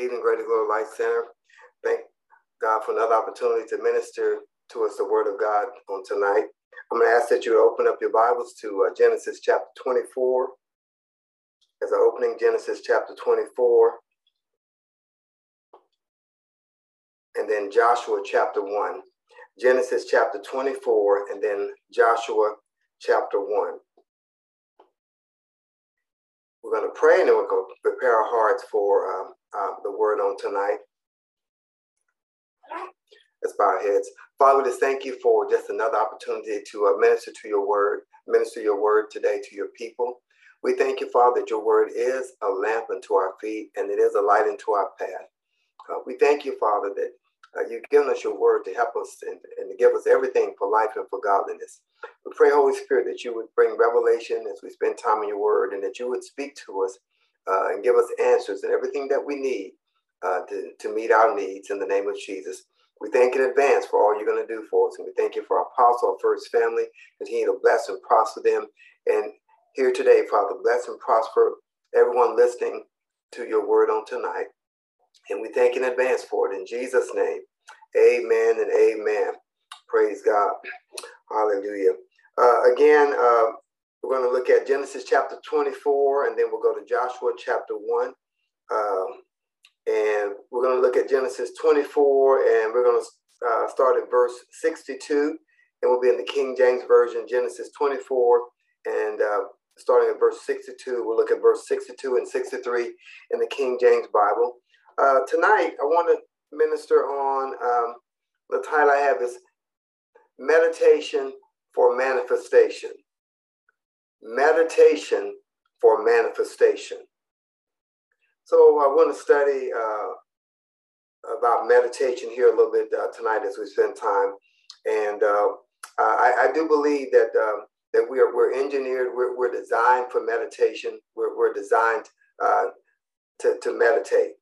Eden Greater Glory Life Center. Thank God for another opportunity to minister to us the Word of God on tonight. I'm going to ask that you open up your Bibles to uh, Genesis chapter 24. As an opening, Genesis chapter 24. And then Joshua chapter 1. Genesis chapter 24, and then Joshua chapter 1. We're going to pray and then we're going to prepare our hearts for um, uh, the word on tonight. Let's bow our heads. Father, we just thank you for just another opportunity to uh, minister to your word, minister your word today to your people. We thank you, Father, that your word is a lamp unto our feet and it is a light unto our path. Uh, we thank you, Father, that uh, you've given us your word to help us and, and to give us everything for life and for godliness. We pray, Holy Spirit, that you would bring revelation as we spend time in your word and that you would speak to us uh, and give us answers and everything that we need uh, to, to meet our needs in the name of Jesus. We thank in advance for all you're going to do for us. And we thank you for our apostle, our first family. Continue to bless and prosper them. And here today, Father, bless and prosper everyone listening to your word on tonight. And we thank in advance for it. In Jesus' name, amen and amen. Praise God. Hallelujah. Uh, again, uh, we're going to look at Genesis chapter 24, and then we'll go to Joshua chapter 1. Um, and we're going to look at Genesis 24, and we're going to uh, start at verse 62. And we'll be in the King James Version, Genesis 24, and uh, starting at verse 62. We'll look at verse 62 and 63 in the King James Bible. Uh, tonight, I want to minister on um, the title I have is Meditation for Manifestation. Meditation for Manifestation. So I want to study uh, about meditation here a little bit uh, tonight as we spend time. And uh, I, I, do believe that um, that we are we're engineered, we're, we're designed for meditation. We're, we're designed uh, to, to meditate.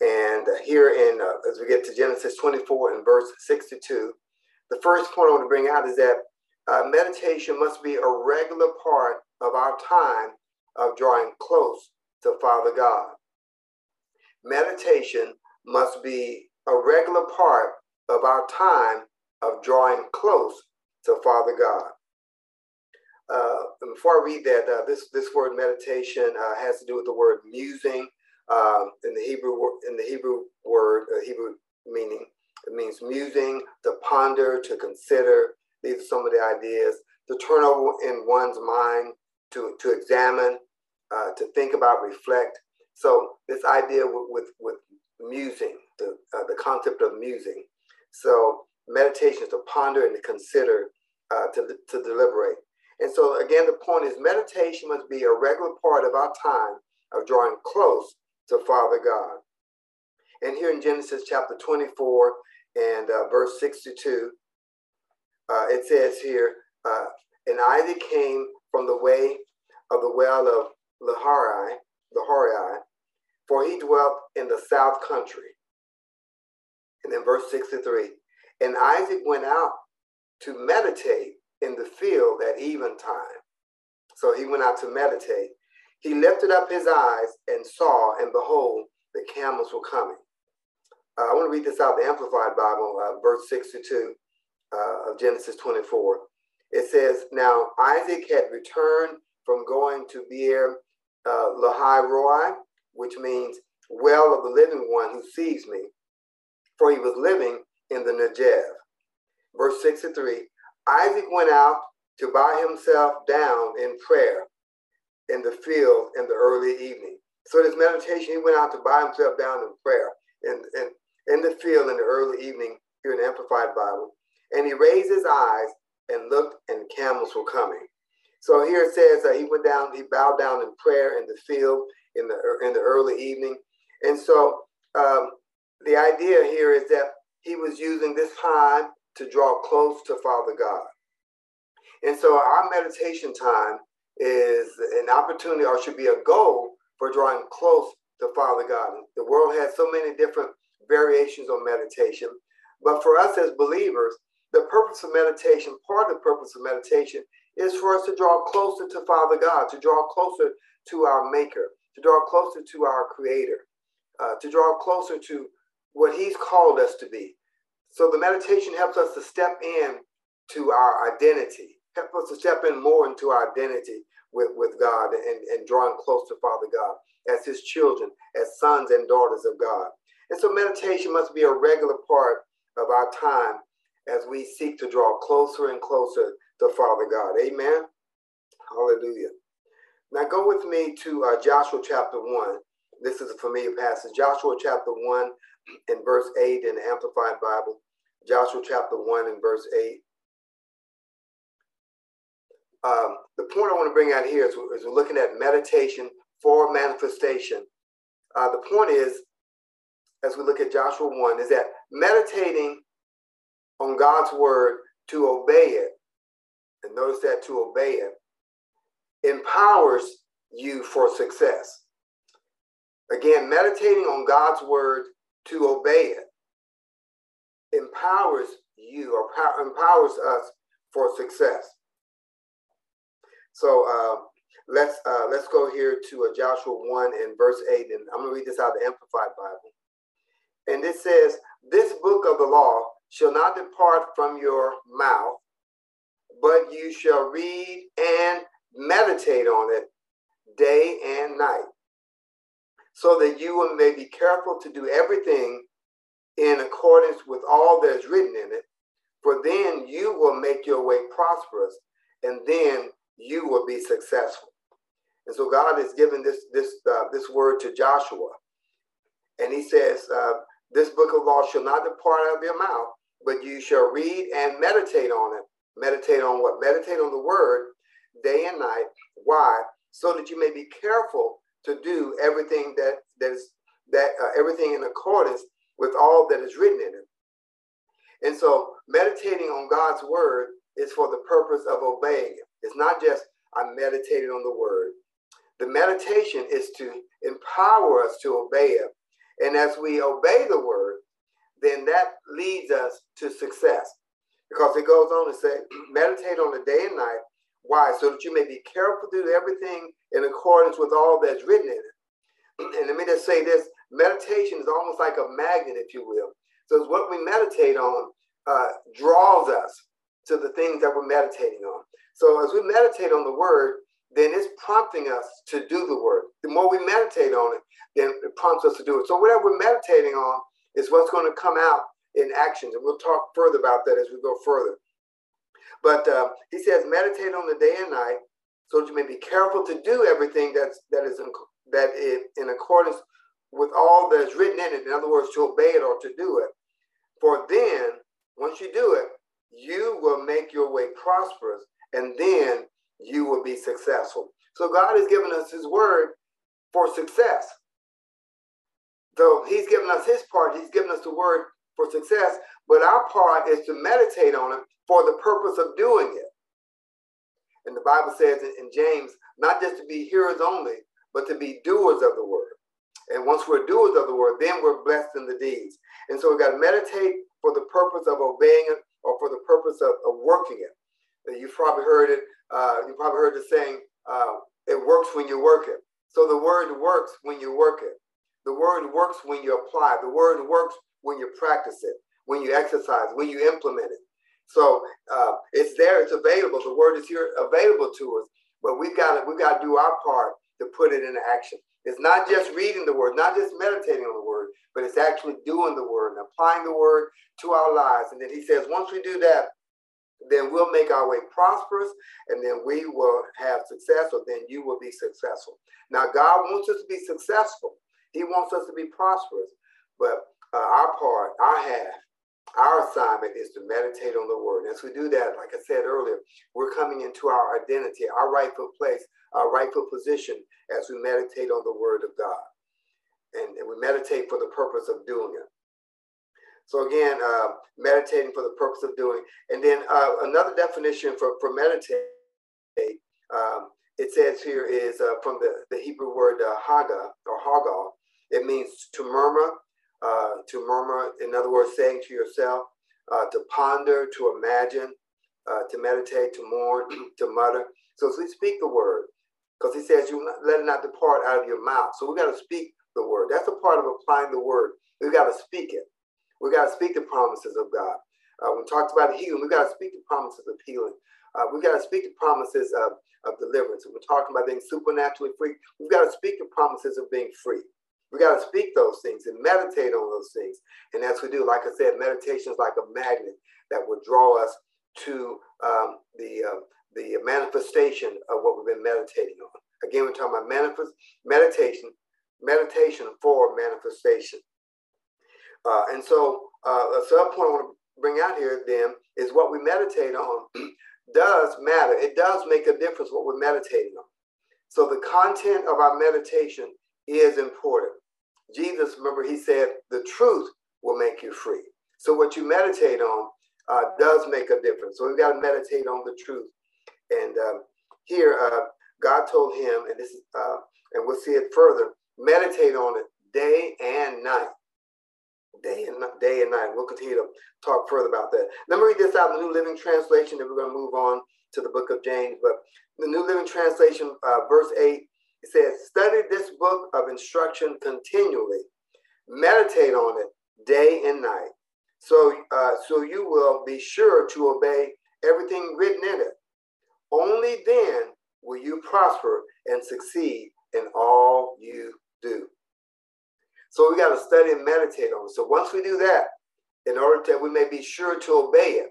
And here in, uh, as we get to Genesis 24 and verse 62, the first point I want to bring out is that uh, meditation must be a regular part of our time of drawing close to Father God. Meditation must be a regular part of our time of drawing close to Father God. Uh, before I read that, uh, this this word meditation uh, has to do with the word musing um, in the Hebrew in the Hebrew word uh, Hebrew meaning. It means musing, to ponder, to consider. These are some of the ideas. To turn over in one's mind, to to examine, uh, to think about, reflect. So this idea with with, with musing, the uh, the concept of musing. So meditation is to ponder and to consider, to to deliberate. And so, again, the point is meditation must be a regular part of our time of drawing close to Father God. And here in Genesis chapter 24 and uh, verse 62, uh, it says here, uh, and Isaac came from the way of the well of Laharai, Laharai, for he dwelt in the south country. And then verse 63, and Isaac went out to meditate in the field at eventime. So he went out to meditate. He lifted up his eyes and saw, and behold, the camels were coming. Uh, I want to read this out, the Amplified Bible, uh, verse 62 uh, of Genesis 24. It says, Now Isaac had returned from going to Beer uh, Lahai Roi, which means well of the living one who sees me, for he was living in the Negev. Verse 63 Isaac went out to buy himself down in prayer in the field in the early evening. So this meditation, he went out to buy himself down in prayer in, in, in the field in the early evening here in the Amplified Bible. And he raised his eyes and looked, and camels were coming. So here it says that he went down, he bowed down in prayer in the field in the in the early evening. And so um, the idea here is that he was using this time to draw close to Father God. And so our meditation time is an opportunity or should be a goal for drawing close to Father God. The world has so many different variations on meditation. But for us as believers, the purpose of meditation, part of the purpose of meditation, is for us to draw closer to Father God, to draw closer to our Maker, to draw closer to our Creator. uh, to draw closer to what He's called us to be. So the meditation helps us to step in to our identity, help us to step in more into our identity with, with God and, and drawing close to Father God as His children, as sons and daughters of God. And so meditation must be a regular part of our time as we seek to draw closer and closer to Father God. Amen. Hallelujah. Now go with me to uh, Joshua chapter 1. This is a familiar passage. Joshua chapter 1 in verse 8 in the Amplified Bible. Joshua chapter 1 and verse 8. Um, the point I want to bring out here is, is we're looking at meditation for manifestation. Uh, the point is, as we look at Joshua 1, is that meditating on God's word to obey it, and notice that to obey it, empowers you for success. Again, meditating on God's word to obey it empowers you or empowers us for success. So uh, let's uh, let's go here to uh, Joshua one and verse eight, and I'm going to read this out of the Amplified Bible. And it says, "This book of the law shall not depart from your mouth, but you shall read and meditate on it day and night, so that you may be careful to do everything in accordance with all that is written in it. For then you will make your way prosperous, and then you will be successful. And so God has given this this uh, this word to Joshua, and He says, uh, "This book of law shall not depart out of your mouth, but you shall read and meditate on it. Meditate on what? Meditate on the word day and night. Why? So that you may be careful to do everything that that is that uh, everything in accordance with all that is written in it. And so, meditating on God's word is for the purpose of obeying it. It's not just I meditated on the word. The meditation is to empower us to obey it. And as we obey the word, then that leads us to success. Because it goes on to say, meditate on the day and night. Why? So that you may be careful to do everything in accordance with all that's written in it. And let me just say this meditation is almost like a magnet, if you will. So it's what we meditate on uh, draws us to the things that we're meditating on. So as we meditate on the word, then it's prompting us to do the word. The more we meditate on it, then it prompts us to do it. So whatever we're meditating on is what's going to come out in actions. And we'll talk further about that as we go further. But uh, he says, meditate on the day and night so that you may be careful to do everything that's, that is in, that is in accordance with all that is written in it. In other words, to obey it or to do it. For then, once you do it, you will make your way prosperous and then you will be successful. So God has given us his word for success. So he's given us his part, he's given us the word for success, but our part is to meditate on it for the purpose of doing it. And the Bible says in, James, not just to be hearers only, but to be doers of the word. And once we're doers of the word, then we're blessed in the deeds. And so we've got to meditate for the purpose of obeying it or for the purpose of, of working it. You've probably heard it. Uh, you probably heard the saying, uh, "It works when you work it." So the word works when you work it. The word works when you apply. The word works when you practice it, when you exercise, when you implement it. So uh, it's there. It's available. The word is here, available to us. But we've got to we've got to do our part to put it into action. It's not just reading the word, not just meditating on the word, but it's actually doing the word and applying the word to our lives. And then he says, once we do that, then we'll make our way prosperous and then we will have success or then you will be successful. Now, God wants us to be successful. He wants us to be prosperous. But uh, our part, our half, our assignment is to meditate on the word. As we do that, like I said earlier, we're coming into our identity, our rightful place, our rightful position as we meditate on the word of God. And, and we meditate for the purpose of doing it. So again, uh, meditating for the purpose of doing. And then uh, another definition for, for meditate, um, it says here is uh, from the, the Hebrew word uh, haga or hagal. It means to murmur, uh, to murmur, in other words, saying to yourself, uh, to ponder, to imagine, uh, to meditate, to mourn, to mutter. So as we speak the word, because he says, you let it not depart out of your mouth. So we got to speak the word. That's a part of applying the word. We've got to speak it. We've got to speak the promises of God. Uh, we talked about healing. We've got to speak the promises of healing. Uh, we've got to speak the promises of, of deliverance. we're talking about being supernaturally free. We've got to speak the promises of being free. We got to speak those things and meditate on those things. And as we do, like I said, meditation is like a magnet that will draw us to um, the uh, the manifestation of what we've been meditating on. Again, we're talking about manifest meditation, meditation for manifestation. Uh, and so, uh, a sub point I want to bring out here then is what we meditate on does matter. It does make a difference what we're meditating on. So, the content of our meditation is important. Jesus, remember, he said, the truth will make you free. So, what you meditate on uh, does make a difference. So, we've got to meditate on the truth. And um, here, uh, God told him, and this is, uh, and we'll see it further, meditate on it day and night. Day and day and night. We'll continue to talk further about that. Let me read this out in the New Living Translation, and we're going to move on to the book of James. But the New Living Translation, uh, verse 8, says, Study this book of instruction continually, meditate on it day and night. So, uh, so you will be sure to obey everything written in it. Only then will you prosper and succeed in all you do. So we got to study and meditate on it. So once we do that, in order that we may be sure to obey it,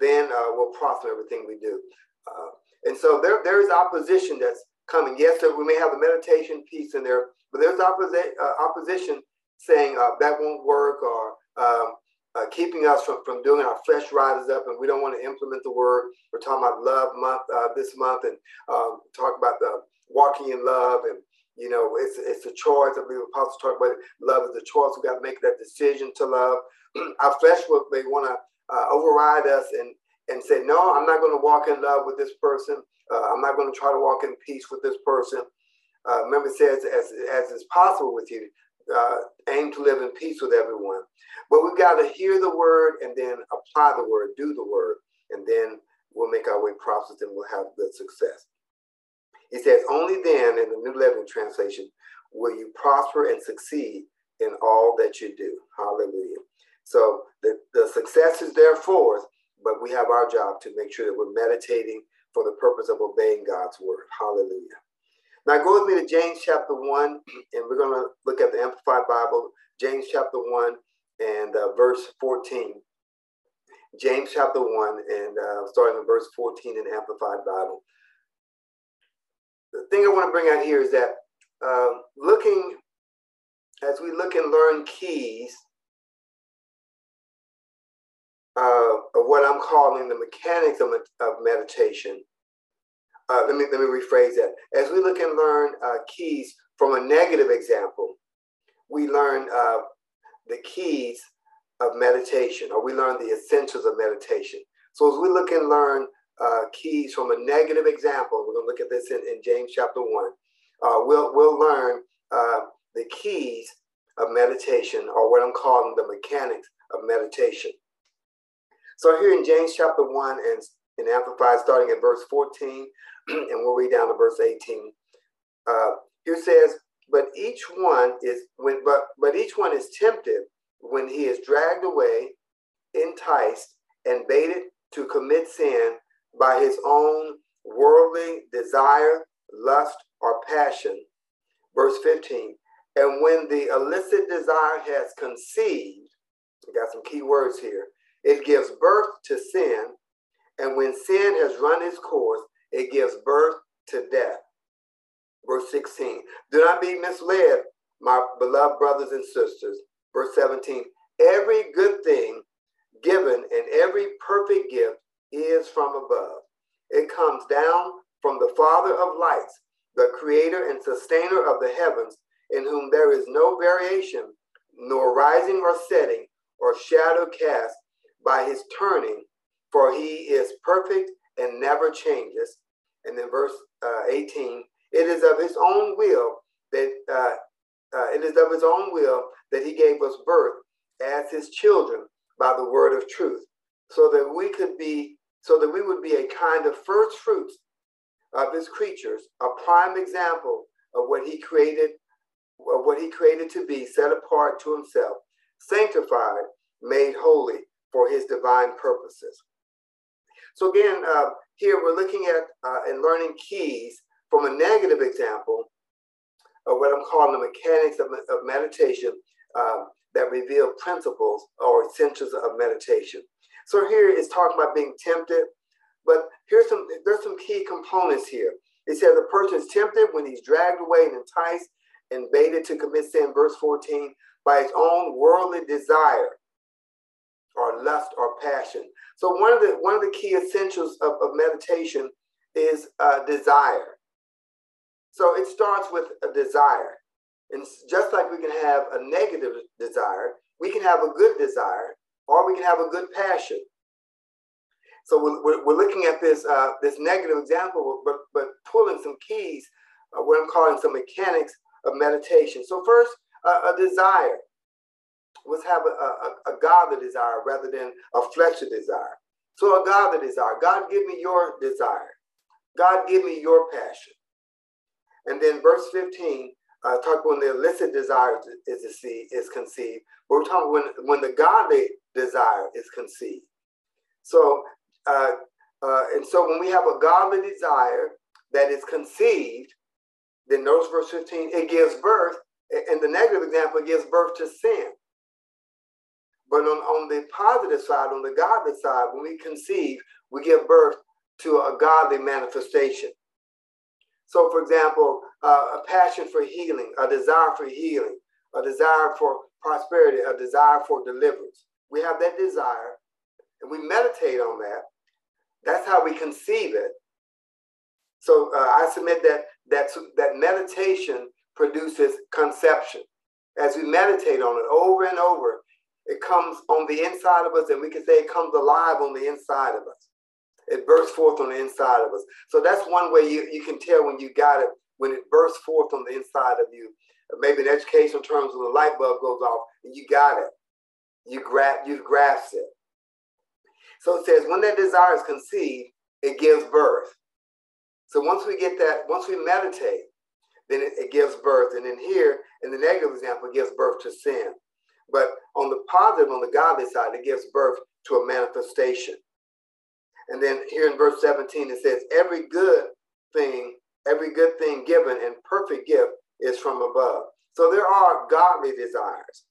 then uh, we'll prosper everything we do. Uh, and so there, there is opposition that's coming. Yes, sir, we may have the meditation piece in there, but there's opposi- uh, opposition saying uh, that won't work or um, uh, keeping us from, from doing our flesh rises up and we don't want to implement the word. We're talking about love month uh, this month and um, talk about the walking in love and you know it's it's a choice. I believe apostles talk about it. love is a choice. We got to make that decision to love. our flesh will they want to uh, override us and and say no, I'm not going to walk in love with this person. Uh, I'm not going to try to walk in peace with this person. Uh, remember, it says as as is possible with you uh, aim to live in peace with everyone. But we've got to hear the word and then apply the word, do the word, and then we'll make our way prosperous and we'll have good success. He says, only then, in the New Living Translation, will you prosper and succeed in all that you do. Hallelujah. So the, the success is there for us, but we have our job to make sure that we're meditating for the purpose of obeying God's word. Hallelujah. Now go with me to James chapter 1, and we're going to look at the Amplified Bible, James chapter 1 and uh, verse 14. James chapter 1 and uh, starting in verse 14 in Amplified Bible. The thing I want to bring out here is that uh, looking, as we look and learn keys uh, of what I'm calling the mechanics of, of meditation, uh, let me let me rephrase that. As we look and learn uh, keys from a negative example, we learn uh, the keys of meditation, or we learn the essentials of meditation. So as we look and learn uh, keys from a negative example, we're going to look at this in, in James chapter one. Uh, we'll we'll learn the keys of meditation, or what I'm calling the mechanics of meditation. So here in James chapter one and in Amplified, starting at verse 14, and we'll read down to verse 18. Uh, here says, but each one is when but but each one is tempted when he is dragged away, enticed, and baited to commit sin by his own worldly desire, lust, or passion. Verse 15. And when the illicit desire has conceived, we got some key words here, it gives birth to sin. And when sin has run its course, it gives birth to death. Verse 16, do not be misled, my beloved brothers and sisters. Verse 17, every good thing given and every perfect gift is from above. It comes down from the Father of lights, the creator and sustainer of the heavens, in whom there is no variation, nor rising or setting, or shadow cast by his turning, for he is perfect and never changes. And then verse uh, 18, it is of his own will that uh, uh, it is of his own will that he gave us birth as his children by the word of truth, so that we could be, so that we would be a kind of first fruits of his creatures, a prime example of what he created of what he created to be, set apart to himself, sanctified, made holy for his divine purposes. So again, uh, here we're looking at uh, and learning keys from a negative example of what I'm calling the mechanics of, of meditation um, that reveal principles or essentials of meditation. So here it's talking about being tempted, but here's some there's some key components here. It says a person is tempted when he's dragged away and enticed and baited to commit sin, verse 14, by his own worldly desire or passion. So one of the one of the key essentials of, of meditation is uh, desire. So it starts with a desire. And just like we can have a negative desire, we can have a good desire, or we can have a good passion. So we're, we're looking at this uh, this negative example, but but pulling some keys, uh, what I'm calling some mechanics of meditation. So first, uh, a desire. Let's have a, a, a godly desire rather than a fleshly desire. So a godly desire. God, give me your desire. God, give me your passion. And then verse 15, uh, talk when the illicit desire is, is conceived. We're talking when, when the godly desire is conceived. So, uh, uh, and so when we have a godly desire that is conceived, then notice verse 15, it gives birth. In the negative example, it gives birth to sin. But on, on the positive side, on the godly side, when we conceive, we give birth to a godly manifestation. So, for example, uh, a passion for healing, a desire for healing, a desire for prosperity, a desire for deliverance. We have that desire and we meditate on that. That's how we conceive it. So uh, I submit that that that meditation produces conception. As we meditate on it over and over, it comes on the inside of us, and we can say it comes alive on the inside of us. It bursts forth on the inside of us. So that's one way you, you can tell when you got it, when it bursts forth on the inside of you. Maybe in educational terms, when the light bulb goes off and you got it. You grab, you've grasped it. So it says, when that desire is conceived, it gives birth. So once we get that, once we meditate, then it, it gives birth. And then here, in the negative example, gives birth to sin. But on the positive, on the godly side, it gives birth to a manifestation. And then here in verse 17, it says, Every good thing, every good thing given and perfect gift is from above. So there are godly desires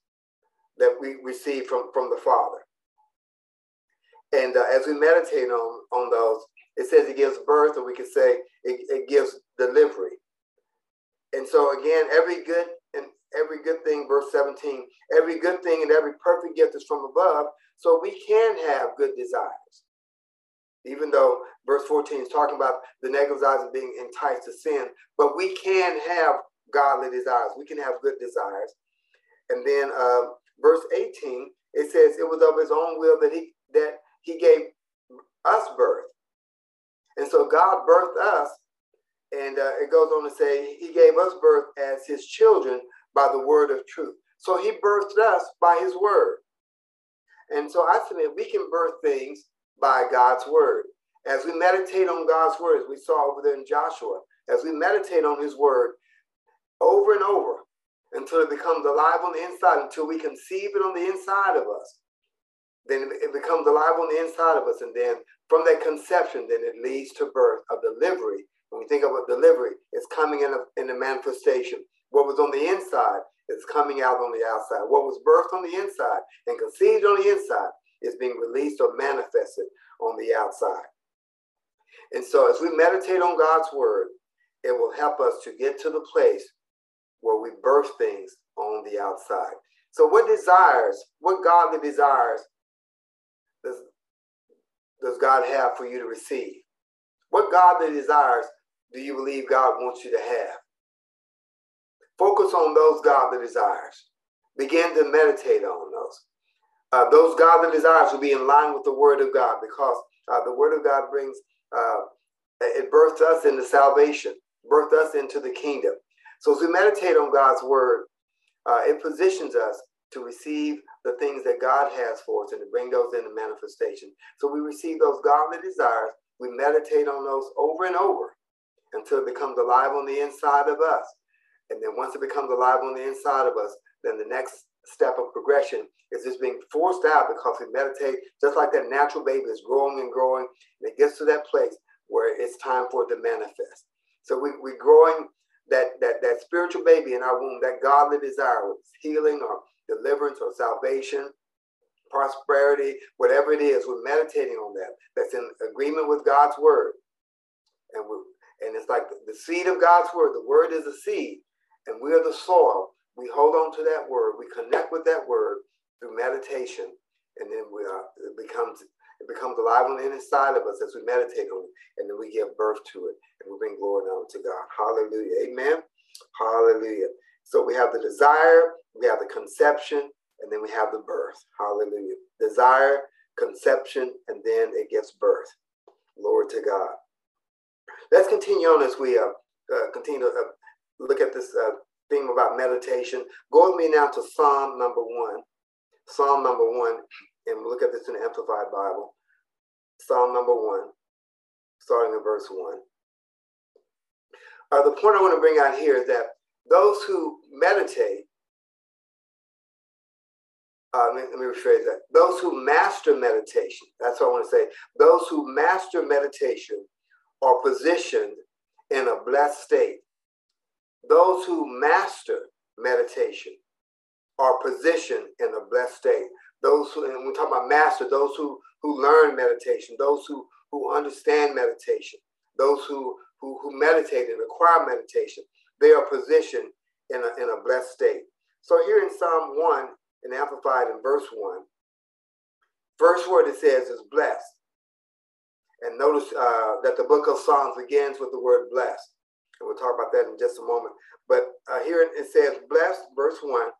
that we receive from, from the Father. And uh, as we meditate on, on those, it says it gives birth, or we could say it, it gives delivery. And so again, every good every good thing, verse 17, every good thing and every perfect gift is from above. So we can have good desires. Even though verse 14 is talking about the negative desires of being enticed to sin, but we can have godly desires. We can have good desires. And then uh, verse 18, it says it was of his own will that he that he gave us birth. And so God birthed us, and uh, it goes on to say he gave us birth as his children by the word of truth. So he birthed us by his word. And so I submit we can birth things by God's word. As we meditate on God's word, as we saw over there in Joshua, as we meditate on his word over and over until it becomes alive on the inside, until we conceive it on the inside of us, then it becomes alive on the inside of us. And then from that conception, then it leads to birth, of delivery. When we think about delivery, it's coming in, a, in the manifestation. What was on the inside is coming out on the outside. What was birthed on the inside and conceived on the inside is being released or manifested on the outside. And so as we meditate on God's word, it will help us to get to the place where we birth things on the outside. So what desires, what godly desires does, does God have for you to receive? What godly desires do you believe God wants you to have? Focus on those godly desires. Begin to meditate on those. Uh, those godly desires will be in line with the Word of God because uh, the Word of God brings, uh, it births us into salvation, births us into the kingdom. So as we meditate on God's Word, uh, it positions us to receive the things that God has for us and to bring those into manifestation. So we receive those godly desires, we meditate on those over and over until it becomes alive on the inside of us. And then once it becomes alive on the inside of us, then the next step of progression is just being forced out because we meditate, just like that natural baby is growing and growing. And it gets to that place where it's time for it to manifest. So we, we're growing that, that, that spiritual baby in our womb, that godly desire, healing or deliverance or salvation, prosperity, whatever it is, we're meditating on that. That's in agreement with God's word. And we and it's like the seed of God's word. The word is a seed, and we are the soil. We hold on to that word. We connect with that word through meditation, and then we are, it becomes it becomes alive on the inside of us as we meditate on it, and then we give birth to it, and we bring glory honor to God. Hallelujah. Amen. Hallelujah. So we have the desire, we have the conception, and then we have the birth. Hallelujah. Desire, conception, and then it gives birth. Glory to God. Let's continue on as we uh, uh, continue to uh, look at this uh, theme about meditation. Go with me now to Psalm number one. Psalm number one, and look at this in the Amplified Bible. Psalm number one, starting in verse one. Uh, the point I want to bring out here is that those who meditate uh, let, let me rephrase that. Those who master meditation, that's what I want to say. Those who master meditation are positioned in a blessed state. Those who master meditation are positioned in a blessed state. Those who, and we talk about master, those who who learn meditation, those who who understand meditation, those who who, who meditate and acquire meditation, they are positioned in a, in a blessed state. So here in Psalm 1, and amplified in verse 1, first word it says is blessed. And notice uh, that the book of Psalms begins with the word blessed. And we'll talk about that in just a moment. But uh, here it says, blessed, verse 1,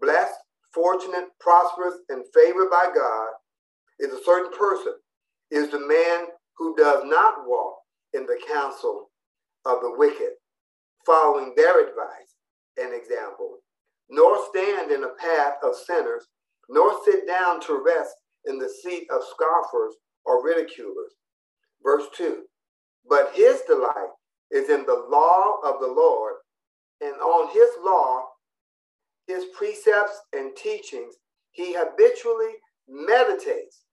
blessed, fortunate, prosperous, and favored by God is a certain person, is the man who does not walk in the counsel of the wicked, following their advice and example, nor stand in the path of sinners, nor sit down to rest in the seat of scoffers or ridiculers. Verse 2 But his delight is in the law of the Lord, and on his law, his precepts and teachings, he habitually meditates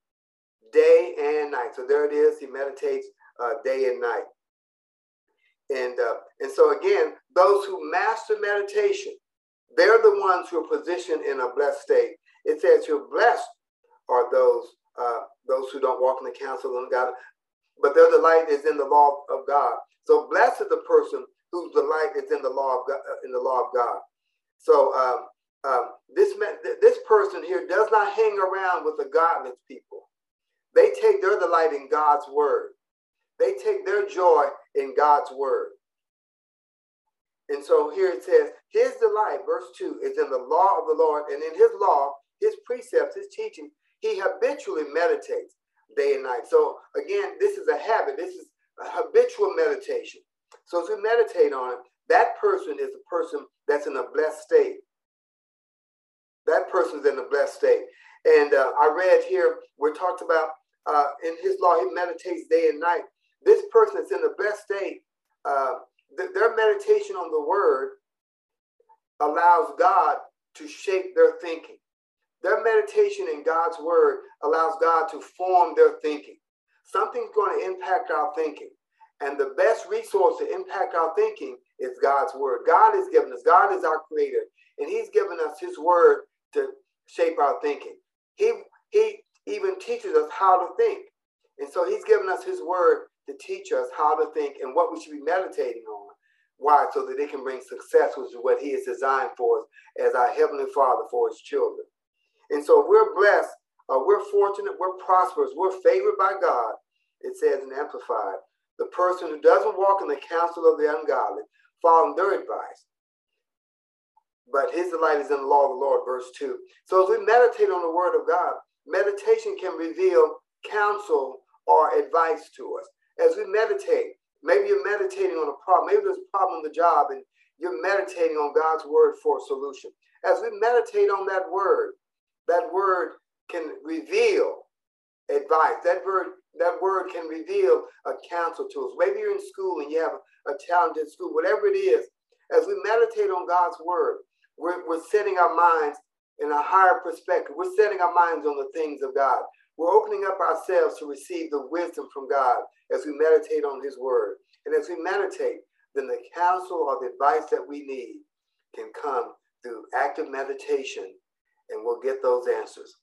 day and night. So there it is, he meditates uh, day and night. And, uh, and so again, those who master meditation, they're the ones who are positioned in a blessed state. It says you're blessed are those uh, those who don't walk in the counsel of God, but their delight is in the law of God. So blessed is the person whose delight is in the law of God, uh, in the law of God. So um, um, this this person here does not hang around with the godless people. They take their delight in God's word. They take their joy in God's word. And so here it says, his delight, verse 2, is in the law of the Lord, and in his law, his precepts, his teaching, he habitually meditates day and night. So again, this is a habit. This is a habitual meditation. So as we meditate on it, that person is a person that's in a blessed state. That person's in a blessed state. And uh, I read here, we're talked about uh, in his law, he meditates day and night. This person is in the blessed state. Uh, th- their meditation on the word allows God to shape their thinking. Their meditation in God's word allows God to form their thinking. Something's going to impact our thinking. And the best resource to impact our thinking is God's word. God has given us, God is our creator, and He's given us His word to shape our thinking. He, he even teaches us how to think. And so He's given us His word to teach us how to think and what we should be meditating on. Why? So that it can bring success, which is what He has designed for us as our Heavenly Father for His children. And so we're blessed, uh, we're fortunate, we're prosperous, we're favored by God. It says in Amplified, the person who doesn't walk in the counsel of the ungodly, following their advice, but his delight is in the law of the Lord, verse 2. So as we meditate on the word of God, meditation can reveal counsel or advice to us. As we meditate, maybe you're meditating on a problem, maybe there's a problem on the job, and you're meditating on God's word for a solution. As we meditate on that word, that word can reveal advice. That word, that word can reveal a counsel to us. Maybe you're in school and you have a, in school, whatever it is, as we meditate on God's word, we're, we're setting our minds in a higher perspective. We're setting our minds on the things of God. We're opening up ourselves to receive the wisdom from God as we meditate on His Word. And as we meditate, then the counsel or the advice that we need can come through active meditation, and we'll get those answers.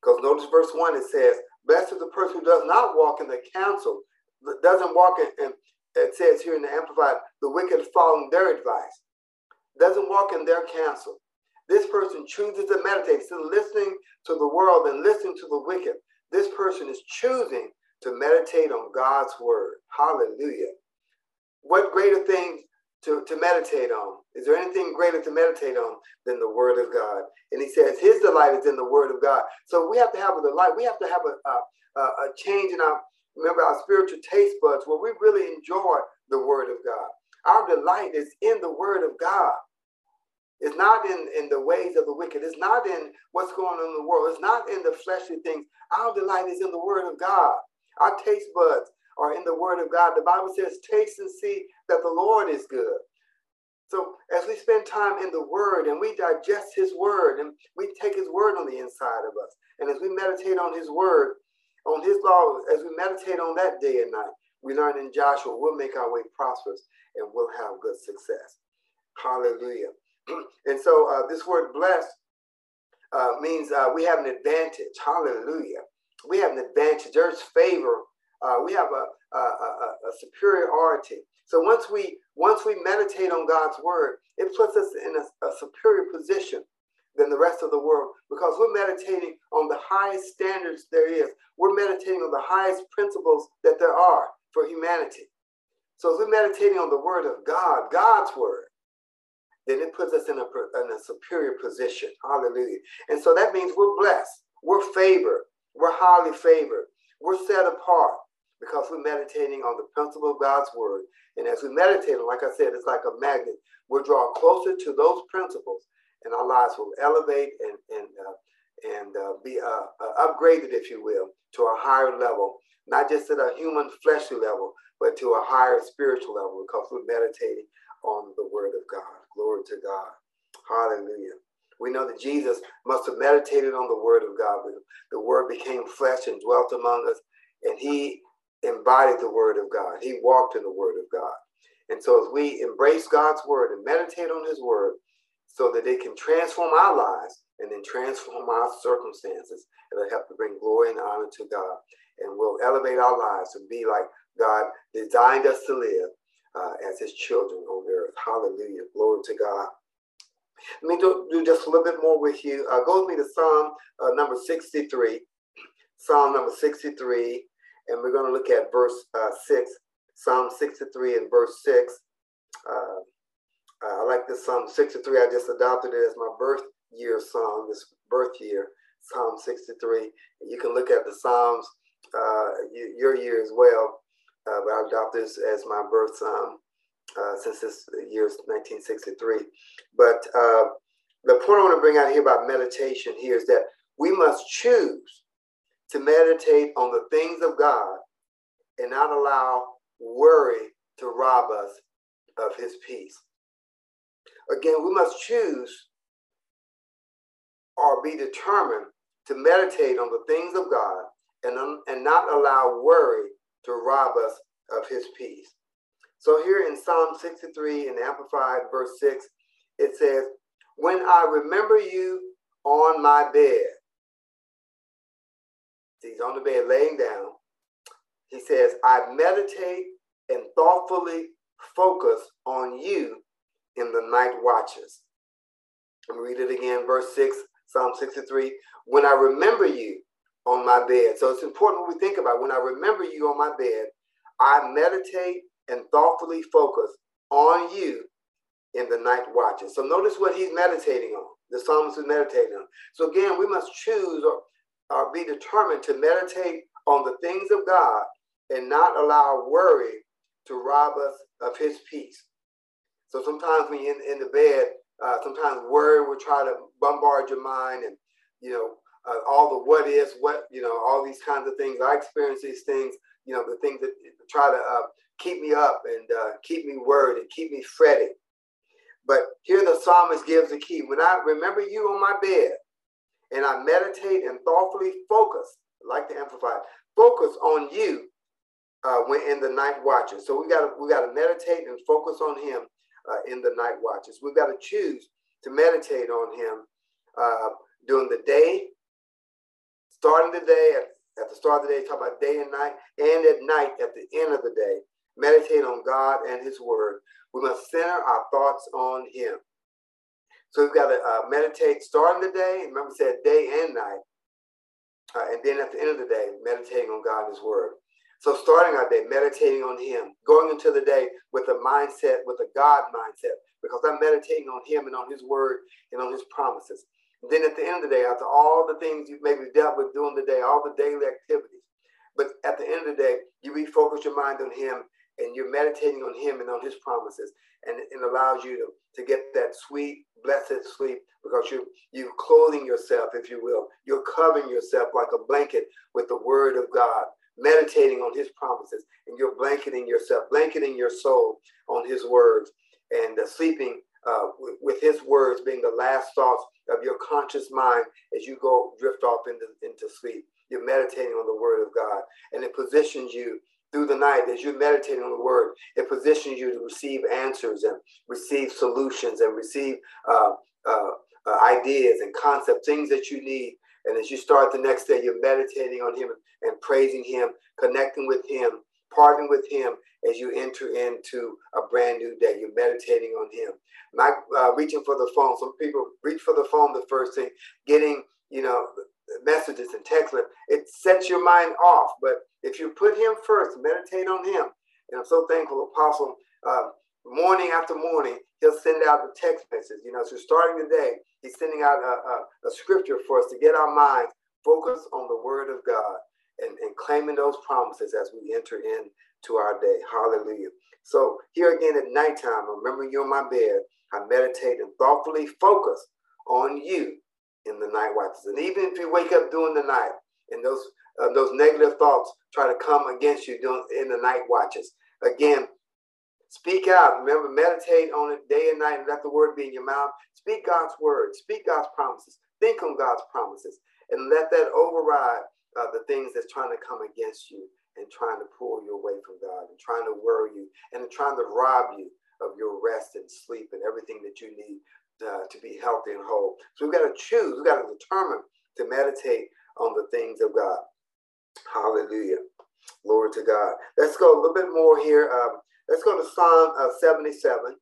Because notice verse 1, it says, Blessed is the person who does not walk in the counsel, doesn't walk in, in it says here in the Amplified, the wicked following their advice, doesn't walk in their counsel. This person chooses to meditate instead of listening to the world and listening to the wicked. This person is choosing to meditate on God's word. Hallelujah. What greater thing to, to meditate on? Is there anything greater to meditate on than the word of God? And he says his delight is in the word of God. So we have to have a delight. We have to have a, a, a change in our, remember, our spiritual taste buds where we really enjoy the word of God. Our delight is in the word of God. It's not in, in the ways of the wicked. It's not in what's going on in the world. It's not in the fleshly things. Our delight is in the word of God. Our taste buds are in the word of God. The Bible says, taste and see that the Lord is good. So as we spend time in the word and we digest his word and we take his word on the inside of us, and as we meditate on his word, on his law, as we meditate on that day and night, we learn in Joshua, we'll make our way prosperous and we'll have good success. Hallelujah. and so uh, this word blessed uh, means uh, we have an advantage. Hallelujah. We have an advantage. There's favor. Uh, we have a, a, a, a, superiority. So once we once we meditate on God's word, it puts us in a, superior position than the rest of the world because we're meditating on the highest standards there is. We're meditating on the highest principles that there are for humanity. So as we're meditating on the word of God, God's word, then it puts us in a, in a superior position. Hallelujah. And so that means we're blessed, we're favored, we're highly favored, we're set apart because we're meditating on the principle of God's word. And as we meditate, like I said, it's like a magnet. We'll draw closer to those principles, and our lives will elevate and and uh, and uh, be uh, uh upgraded, if you will, to a higher level, not just at a human fleshly level, but to a higher spiritual level, because we're meditating on the word of God. Glory to God. Hallelujah. We know that Jesus must have meditated on the word of God. The word became flesh and dwelt among us, and he embodied the word of God. He walked in the word of God. And so as we embrace God's word and meditate on his word so that it can transform our lives and then transform our circumstances, it'll help to bring glory and honor to God. And we'll elevate our lives and be like God designed us to live uh, as his children on earth. Hallelujah. Glory to God. Let me do, do just a little bit more with you. Uh, go with me to Psalm uh, number 63. Psalm number 63. And we're going to look at verse uh, 6. Psalm 63 and verse 6. Uh, I like this Psalm 63. I just adopted it as my birth year song, this birth year, Psalm 63. You can look at the Psalms uh, your year as well. Uh, but I adopted this as my birth psalm uh, since this year is 1963. But uh, the point I want to bring out here about meditation here is that we must choose to meditate on the things of God and not allow worry to rob us of his peace. Again, we must choose or be determined to meditate on the things of God and, and not allow worry to rob us of his peace. So here in Psalm 63 in Amplified, verse 6, it says, When I remember you on my bed, he's on the bed laying down, he says, I meditate and thoughtfully focus on you in the night watches. Let me read it again, verse 6, Psalm 63. When I remember you on my bed. So it's important we think about when I remember you on my bed, I meditate and thoughtfully focus on you in the night watches. So notice what he's meditating on. The psalmist is meditating on. So again, we must choose or, or be determined to meditate on the things of God and not allow worry to rob us of his peace. So sometimes when you're in, in the bed, uh, sometimes worry will try to bombard your mind and, you know, uh, all the what is, what, you know, all these kinds of things. I experience these things, you know, the things that try to uh, keep me up and uh, keep me worried and keep me fretting. But here the psalmist gives the key. When I remember you on my bed and I meditate and thoughtfully focus, like to amplify, focus on you uh, when in the night watches. So we got to we got to meditate and focus on Him uh, in the night watches. We've got to choose to meditate on Him uh, during the day, starting the day at, at the start of the day, talk about day and night, and at night at the end of the day. Meditate on God and His Word. We must center our thoughts on Him. So we've got to uh, meditate starting the day. Remember, said day and night. Uh, and then at the end of the day, meditating on God and His Word. So starting our day, meditating on Him, going into the day with a mindset, with a God mindset, because I'm meditating on Him and on His Word and on His promises. And then at the end of the day, after all the things you've maybe dealt with during the day, all the daily activities, but at the end of the day, you refocus your mind on Him and you're meditating on Him and on His promises, and it allows you to, to get that sweet, blessed sleep because you you're clothing yourself, if you will, you're covering yourself like a blanket with the Word of God, meditating on His promises, and you're blanketing yourself, blanketing your soul on His words, and uh, sleeping uh, with, with, His words being the last thoughts of your conscious mind as you go drift off into into sleep. You're meditating on the Word of God, and it positions you through the night as you're meditating on the word it positions you to receive answers and receive solutions and receive uh, uh, uh, ideas and concepts things that you need. And as you start the next day you're meditating on him and praising him connecting with him parting with him as you enter into a brand new day. You're meditating on him. Not uh, reaching for the phone. Some people reach for the phone the first thing getting you know messages and text it sets your mind off but if you put him first, meditate on him. And I'm so thankful, Apostle, uh, morning after morning, he'll send out the text message. You know, so starting the day, he's sending out a, a, a scripture for us to get our minds focused on the word of God and, and claiming those promises as we enter into our day. Hallelujah. So here again at nighttime, remember you in my bed, I meditate and thoughtfully focus on you in the night watches. And even if you wake up during the night and those uh, those negative thoughts try to come against you during, in the night watches. Again, speak out. Remember, meditate on it day and night and let the word be in your mouth. Speak God's word. Speak God's promises. Think on God's promises and let that override uh, the things that's trying to come against you and trying to pull you away from God and trying to worry you and trying to rob you of your rest and sleep and everything that you need uh, to be healthy and whole. So we've got to choose, we've got to determine to meditate on the things of God. Hallelujah. Glory to God. Let's go a little bit more here. Um, let's go to Psalm uh, 77.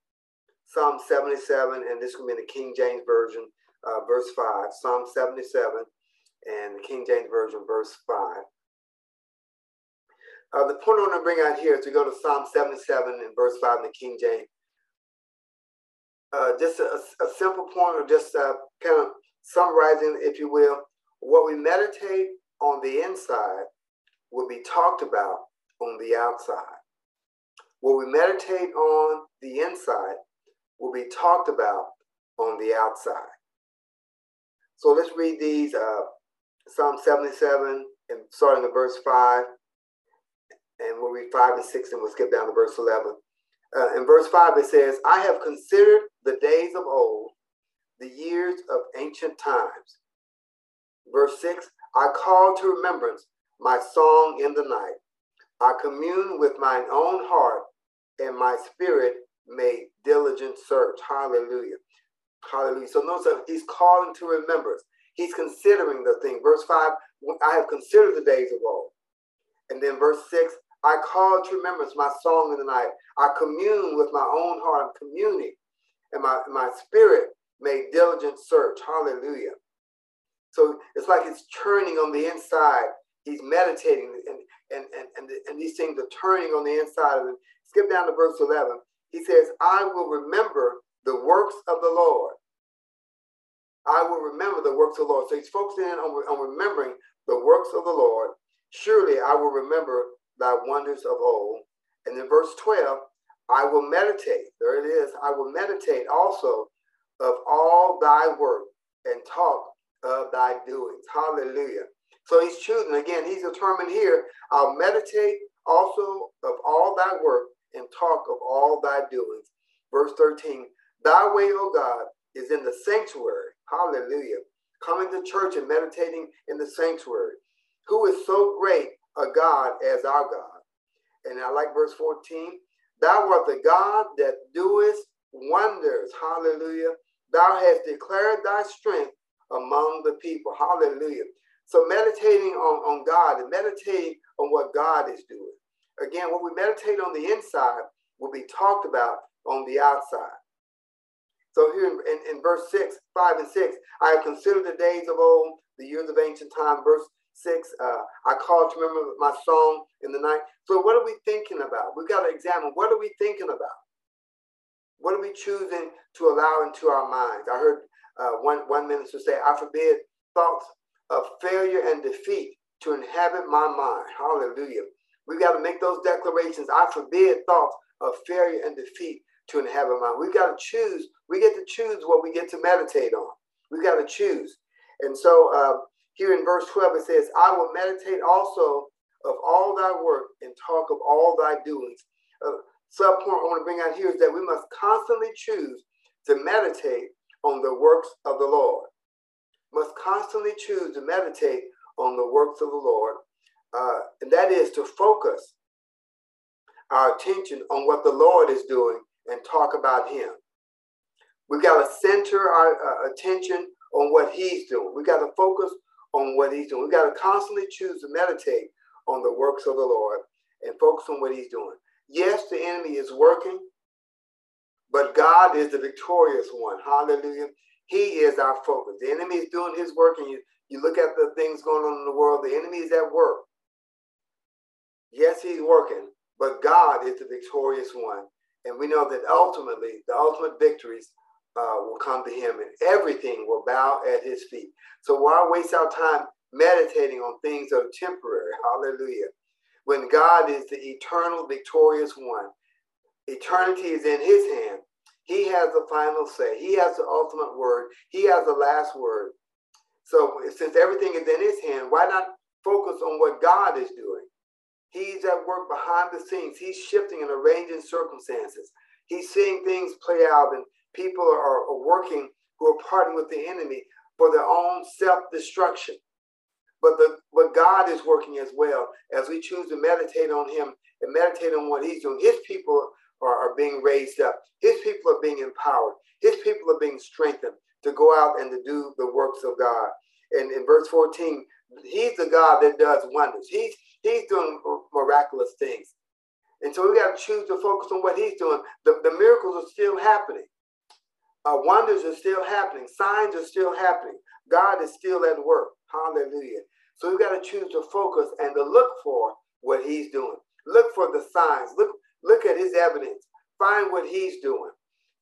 Psalm 77, and this will be in the King James Version, uh, verse 5. Psalm 77 and the King James Version, verse 5. Uh, the point I want to bring out here is to go to Psalm 77 and verse 5 in the King James. Uh, just a, a, simple point, or just uh, kind of summarizing, if you will, what we meditate on the inside will be talked about on the outside. What we meditate on the inside will be talked about on the outside. So let's read these uh, Psalm 77 and starting at verse 5. And we'll read 5 and 6 and we'll skip down to verse 11. Uh, in verse 5, it says, I have considered the days of old, the years of ancient times. Verse 6 I call to remembrance my song in the night. I commune with mine own heart, and my spirit made diligent search. Hallelujah. Hallelujah. So notice that he's calling to remembrance. He's considering the thing. Verse 5, I have considered the days of old. And then verse 6, I call to remembrance my song in the night. I commune with my own heart. I'm communing. And my, my spirit made diligent search. Hallelujah. So it's like it's churning on the inside. He's meditating, and and and and, and these things are turning on the inside of him. Skip down to verse 11. He says, "I will remember the works of the Lord." I will remember the works of the Lord. So he's focusing on, on remembering the works of the Lord. Surely I will remember thy wonders of old. And in verse 12, I will meditate. There it is. I will meditate also of all thy work and talk of thy doings. Hallelujah. So he's choosing again, he's determined here, I'll meditate also of all thy work and talk of all thy doings. Verse 13, Thy way, O God, is in the sanctuary. Hallelujah. Coming to church and meditating in the sanctuary. Who is so great a God as our God? And I like verse 14. Thou art the God that doest wonders. Hallelujah. Thou hast declared thy strength among the people. Hallelujah. So meditating on, on God and meditating on what God is doing. Again, what we meditate on the inside will be talked about on the outside. So here in, in, in, verse 6, 5 and 6, I have considered the days of old, the years of ancient time. Verse 6, uh, I called to remember my song in the night. So what are we thinking about? We've got to examine what are we thinking about? What are we choosing to allow into our minds? I heard uh, one, one minister say, I forbid thoughts of failure and defeat to inhabit my mind. Hallelujah. We've got to make those declarations. I forbid thoughts of failure and defeat to inhabit my mind. We've got to choose. We get to choose what we get to meditate on. We've got to choose. And so uh, here in verse 12, it says, I will meditate also of all thy work and talk of all thy doings. Uh, sub point I want to bring out here is that we must constantly choose to meditate on the works of the Lord must constantly choose to meditate on the works of the Lord, uh, and that is to focus our attention on what the Lord is doing and talk about Him. We've got to center our uh, attention on what He's doing. We've got to focus on what He's doing. We've got to constantly choose to meditate on the works of the Lord and focus on what He's doing. Yes, the enemy is working, but God is the victorious one. Hallelujah. He is our focus. The enemy is doing his work, and you, you look at the things going on in the world, the enemy is at work. Yes, he's working, but God is the victorious one. And we know that ultimately, the ultimate victories uh, will come to him, and everything will bow at his feet. So why waste our time meditating on things that are temporary? Hallelujah. When God is the eternal, victorious one, eternity is in his hand he has the final say. He has the ultimate word. He has the last word. So since everything is in his hand, why not focus on what God is doing? He's at work behind the scenes. He's shifting and arranging circumstances. He's seeing things play out, and people are, are working who are parting with the enemy for their own self-destruction. But the but God is working as well as we choose to meditate on Him and meditate on what He's doing. His people are, are being raised up. His people are being empowered. His people are being strengthened to go out and to do the works of God. And in verse 14, he's the God that does wonders. He's he's doing miraculous things. And so we got to choose to focus on what he's doing. The, the miracles are still happening. Uh, wonders are still happening. Signs are still happening. God is still at work. Hallelujah. So we've got to choose to focus and to look for what he's doing. Look for the signs. Look Look at his evidence. Find what he's doing.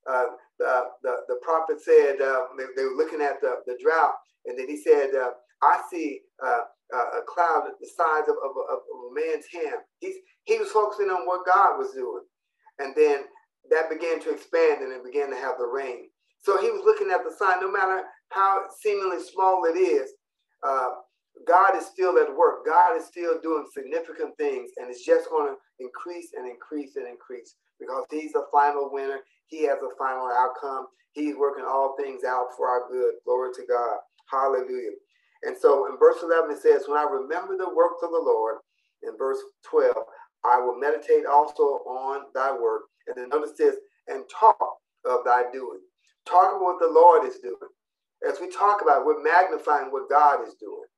Uh, the, the, the prophet said, uh, they, they, were looking at the, the drought, and then he said, uh, I see uh, a cloud the size of, of, of, a man's hand. He's, he was focusing on what God was doing. And then that began to expand and it began to have the rain. So he was looking at the sign, no matter how seemingly small it is, uh, God is still at work. God is still doing significant things, and it's just going to increase and increase and increase because He's the final winner. He has a final outcome. He's working all things out for our good. Glory to God. Hallelujah. And so in verse 11, it says, When I remember the works of the Lord, in verse 12, I will meditate also on thy work. And then notice this, and talk of thy doing. Talk about what the Lord is doing. As we talk about, it, we're magnifying what God is doing.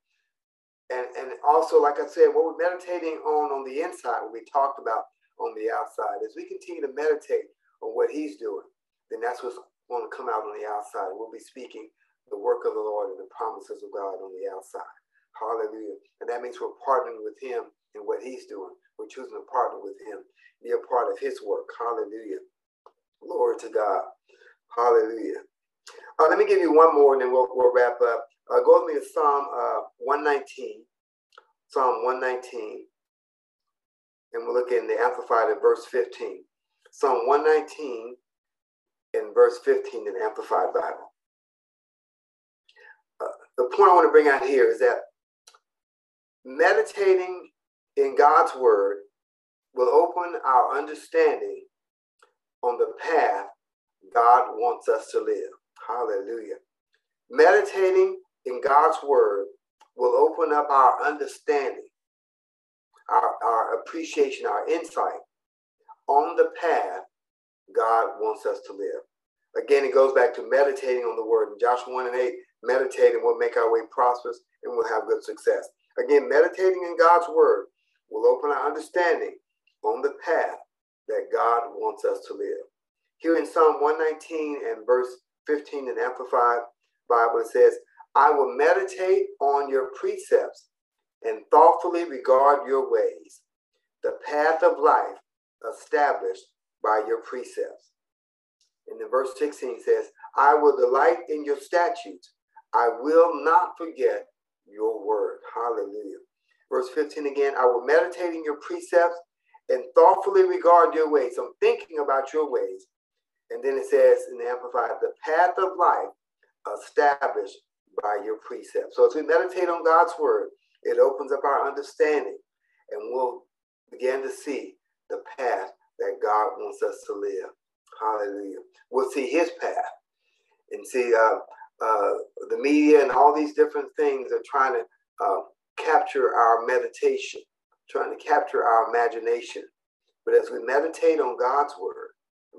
And and also like i said what we're meditating on on the inside what we talked about on the outside. As we continue to meditate on what he's doing then that's what's going to come out on the outside. We'll be speaking the work of the lord and the promises of god on the outside. Hallelujah. And that means we're partnering with him in what he's doing. We're choosing to partner with him be a part of his work. Hallelujah. Glory to god hallelujah uh, let me give you one more and then we'll, we'll wrap up uh, go with me to Psalm uh, 119. Psalm 119. And we'll look in the Amplified in verse 15. Psalm 119 in verse 15 in the Amplified Bible. Uh, the point I want to bring out here is that meditating in God's word will open our understanding on the path God wants us to live. Hallelujah. Meditating in God's word will open up our understanding, our, our appreciation, our insight on the path God wants us to live. Again, it goes back to meditating on the word. In Joshua 1 and 8, meditating will make our way prosperous and we'll have good success. Again, meditating in God's word will open our understanding on the path that God wants us to live. Here in Psalm 119 and verse 15 in Amplified Bible, it says, I will meditate on your precepts and thoughtfully regard your ways, the path of life established by your precepts. And then verse 16 says, I will delight in your statutes. I will not forget your word. Hallelujah. Verse 15 again, I will meditate in your precepts and thoughtfully regard your ways. I'm thinking about your ways. And then it says in the Amplified, the path of life established by your precepts. So as we meditate on God's word, it opens up our understanding and we'll begin to see the path that God wants us to live. Hallelujah. We'll see his path and see uh, uh, the media and all these different things are trying to uh, capture our meditation, trying to capture our imagination. But as we meditate on God's word,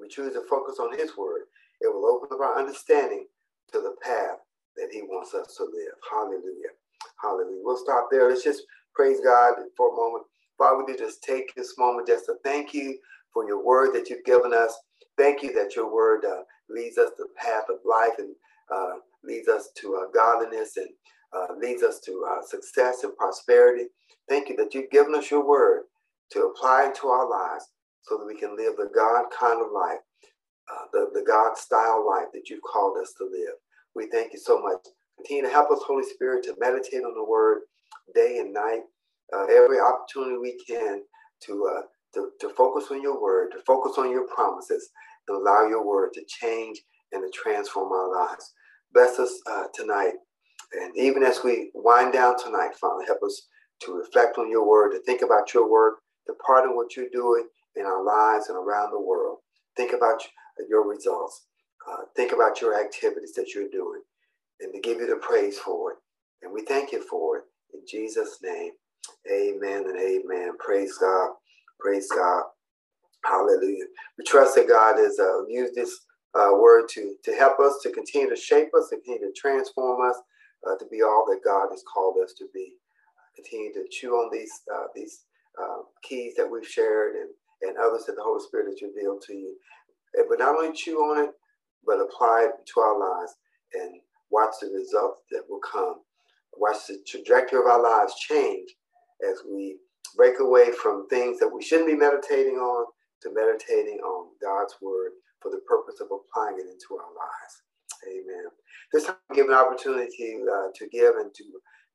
we choose to focus on his word, it will open up our understanding to the path that he wants us to live. Hallelujah. Hallelujah. We'll stop there. Let's just praise God for a moment. Father, we just take this moment just to thank you for your word that you've given us. Thank you that your word uh, leads us to the path of life and uh, leads us to uh, godliness and uh, leads us to uh, success and prosperity. Thank you that you've given us your word to apply into our lives so that we can live the God kind of life, uh, the, the God style life that you've called us to live. We thank you so much. Continue to help us, Holy Spirit, to meditate on the word day and night, uh, every opportunity we can to, uh, to, to focus on your word, to focus on your promises, and allow your word to change and to transform our lives. Bless us uh, tonight. And even as we wind down tonight, Father, help us to reflect on your word, to think about your work, to pardon what you're doing in our lives and around the world. Think about your results. Uh, think about your activities that you're doing and to give you the praise for it. And we thank you for it. In Jesus' name, amen and amen. Praise God. Praise God. Hallelujah. We trust that God has uh, used this uh, word to, to help us, to continue to shape us, to continue to transform us, uh, to be all that God has called us to be. Continue to chew on these uh, these uh, keys that we've shared and, and others that the Holy Spirit has revealed to you. But not only chew on it, but apply it to our lives and watch the results that will come. Watch the trajectory of our lives change as we break away from things that we shouldn't be meditating on to meditating on God's word for the purpose of applying it into our lives. Amen. This time, give an opportunity uh, to give and to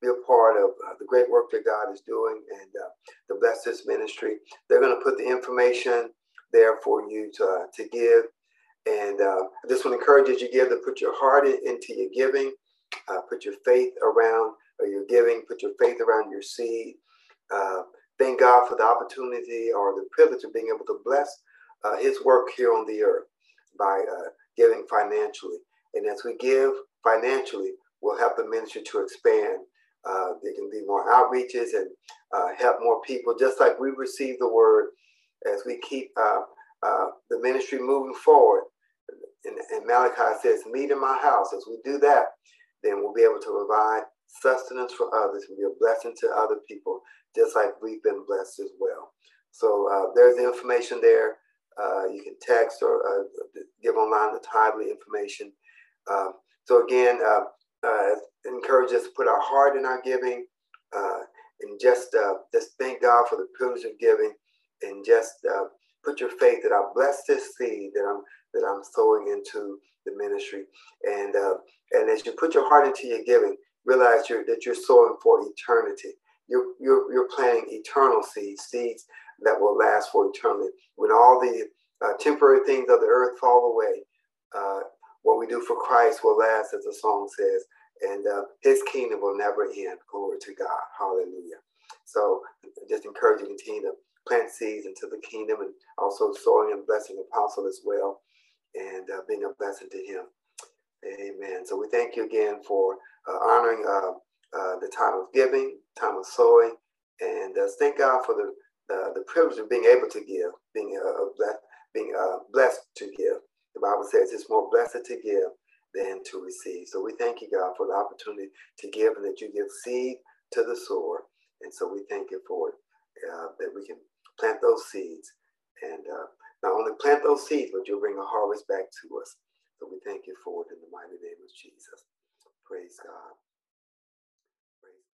be a part of uh, the great work that God is doing and uh, to bless this ministry. They're going to put the information there for you to, uh, to give. And uh, I just want to encourage you as you give to put your heart in, into your giving, uh, put your faith around your giving, put your faith around your seed. thank God for the opportunity or the privilege of being able to bless His work here on the earth by uh, giving financially. And as we give financially, we'll help the ministry to expand. Uh, there can be more outreaches and uh, help more people, just like we receive the word as we keep uh, uh, the ministry moving forward. And, and Malachi says, Meat in my house. As we do that, then we'll be able to provide sustenance for others and be a blessing to other people, just like we've been blessed as well. So uh, there's the information there. Uh, you can text or give online the timely information. Um, so again, uh, encourage us to put our heart in our giving uh, and just just thank God for the privilege of giving and just put your faith that I bless this seed that I'm that I'm sowing into the ministry. And and as you put your heart into your giving, realize you're, that you're sowing for eternity. You're, you're, you're planting eternal seeds, seeds that will last for eternity. When all the uh, temporary things of the earth fall away, uh, what we do for Christ will last, as the song says, and uh, his kingdom will never end. Glory to God. Hallelujah. So just encourage you to continue to plant seeds into the kingdom and also sowing and blessing the apostle as well. and uh, being a blessing to him. Amen. So we thank you again for uh, honoring uh, uh, the time of giving, time of sowing, and uh, thank God for the, the, privilege of being able to give, being uh, being blessed to give. The Bible says it's more blessed to give than to receive. So we thank you, God, for the opportunity to give and that you give seed to the sower. And so we thank you for it, uh, that we can plant those seeds and uh, not only plant those seeds, but you'll bring a harvest back to us. So we thank you for it in the mighty name of Jesus. Praise God.